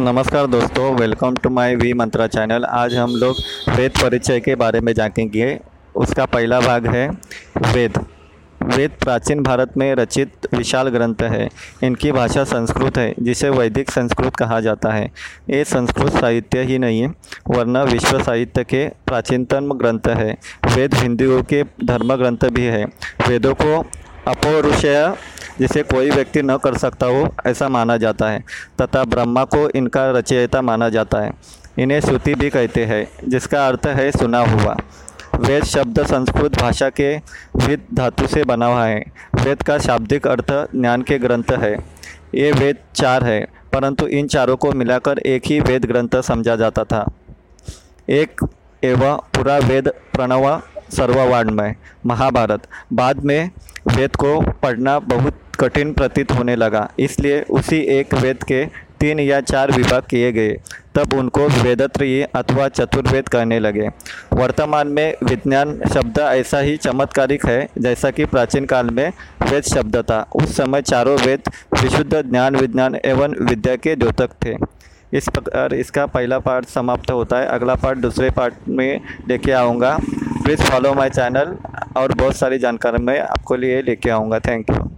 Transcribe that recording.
नमस्कार दोस्तों welcome to my V Mantra channel आज हम लोग वेद परिचय के बारे में जानेंगे। उसका पहला भाग है वेद। वेद प्राचीन भारत में रचित विशाल ग्रंथ है। इनकी भाषा संस्कृत है, जिसे वैदिक संस्कृत कहा जाता है। ये संस्कृत साहित्य ही नहीं है वरना विश्व साहित्य के प्राचीनतम ग्रंथ है। वेद हिंदुओं के धर्म ग्रंथ भी है। वेदों को अपौरुषय जिसे कोई व्यक्ति न कर सकता हो, ऐसा माना जाता है, तथा ब्रह्मा को इनका रचयिता माना जाता है। इन्हें श्रुति भी कहते हैं, जिसका अर्थ है सुना हुआ। वेद शब्द संस्कृत भाषा के विद धातु से बना हुआ है। वेद का शाब्दिक अर्थ ज्ञान के ग्रंथ है। ये वेद चार है, परंतु इन चारों को मिलाकर एक ही वेद ग्रंथ समझा जाता था। एक एवं पूरा वेद प्रणव सर्ववाणमय महाभारत। बाद में वेद को पढ़ना बहुत कठिन प्रतीत होने लगा। इसलिए उसी एक वेद के तीन या चार विभाग किए गए। तब उनको वेदत्रयी अथवा चतुर्वेद कहने लगे। वर्तमान में विज्ञान शब्द ऐसा ही चमत्कारिक है, जैसा कि प्राचीन काल में वेद शब्द था। उस समय चारों वेद विशुद्ध ज्ञान, विज्ञान एवं विद्या के द्योतक थे। इस प्रकार इसका पहला पार्ट समाप्त होता है। अगला पार्ट दूसरे पार्ट में लेके आऊँगा। प्लीज़ फॉलो माई चैनल और बहुत सारी जानकारी मैं आपको लिए लेके आऊँगा। Thank you.